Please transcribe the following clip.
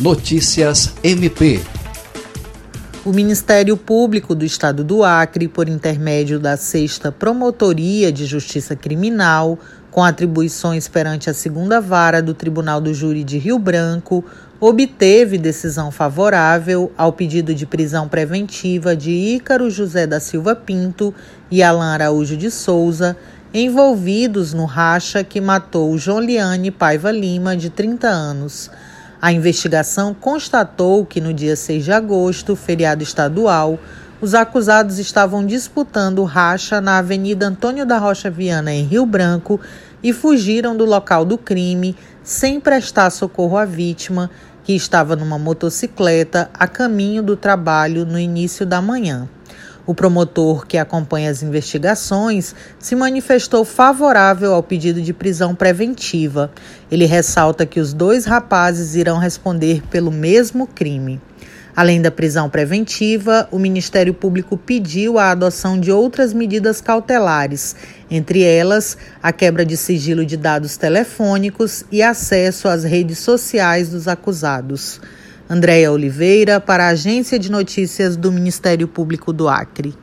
Notícias MP. O Ministério Público do Estado do Acre, por intermédio da Sexta Promotoria de Justiça Criminal, com atribuições perante a segunda vara do Tribunal do Júri de Rio Branco, obteve decisão favorável ao pedido de prisão preventiva de Ícaro José da Silva Pinto e Alain Araújo de Souza, envolvidos no racha que matou João Liane Paiva Lima, de 30 anos. A investigação constatou que no dia 6 de agosto, feriado estadual, os acusados estavam disputando racha na Avenida Antônio da Rocha Viana, em Rio Branco, e fugiram do local do crime sem prestar socorro à vítima, que estava numa motocicleta a caminho do trabalho no início da manhã. O promotor que acompanha as investigações se manifestou favorável ao pedido de prisão preventiva. Ele ressalta que os dois rapazes irão responder pelo mesmo crime. Além da prisão preventiva, o Ministério Público pediu a adoção de outras medidas cautelares, entre elas a quebra de sigilo de dados telefônicos e acesso às redes sociais dos acusados. Andréia Oliveira, para a Agência de Notícias do Ministério Público do Acre.